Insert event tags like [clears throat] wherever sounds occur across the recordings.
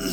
[clears throat]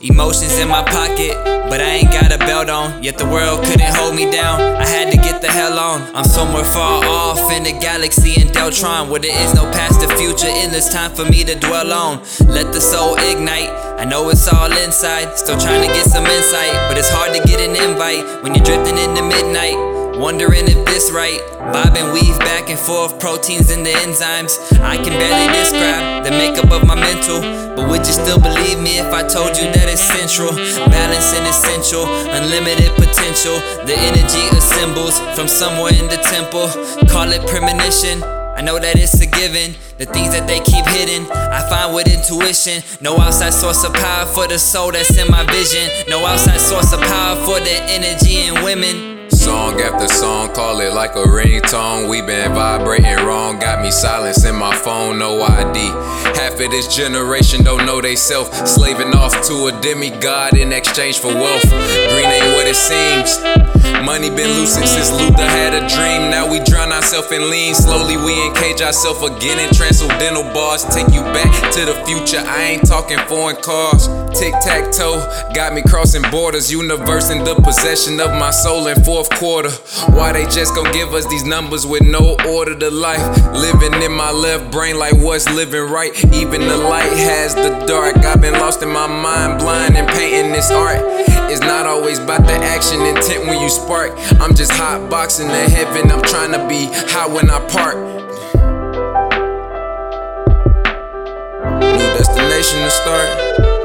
Emotions in my pocket, but I ain't got a belt on. Yet the world couldn't hold me down. I had to get the hell on. I'm somewhere far off in the galaxy in Deltron, where there is no past or future. Endless time for me to dwell on. Let the soul ignite. I know it's all inside. Still trying to get some insight, but it's hard to get an invite when you're drifting into midnight. Wondering if this right. Bob and weave back and forth, proteins and the enzymes. I can barely describe the makeup of my mental. But would you still believe me if I told you that it's central? Balance and essential, unlimited potential. The energy assembles from somewhere in the temple. Call it premonition. I know that it's a given. The things that they keep hidden, I find with intuition. No outside source of power for the soul that's in my vision. No outside source of power for the energy in women. Song after song, call it like a ringtone. We been vibrating wrong, got me silence in my phone, no ID. Half of this generation don't know they self, slaving off to a demigod in exchange for wealth. Green ain't what it seems. Money been losing since Luther had a dream. Now we drown ourselves in lean. Slowly we encage ourselves again in transcendental bars. Take you back to the future. I ain't talking foreign cars. Tic tac toe got me crossing borders. Universe in the possession of my soul in fourth quarter. Why they just gon' give us these numbers with no order to life? Living in my left brain like what's living right. Even the light has the dark. I've been lost in my mind, blind and painting this art. It's not always about the action intent when you spark. I'm just hot boxing the heaven. I'm trying to be high when I park. New destination to start.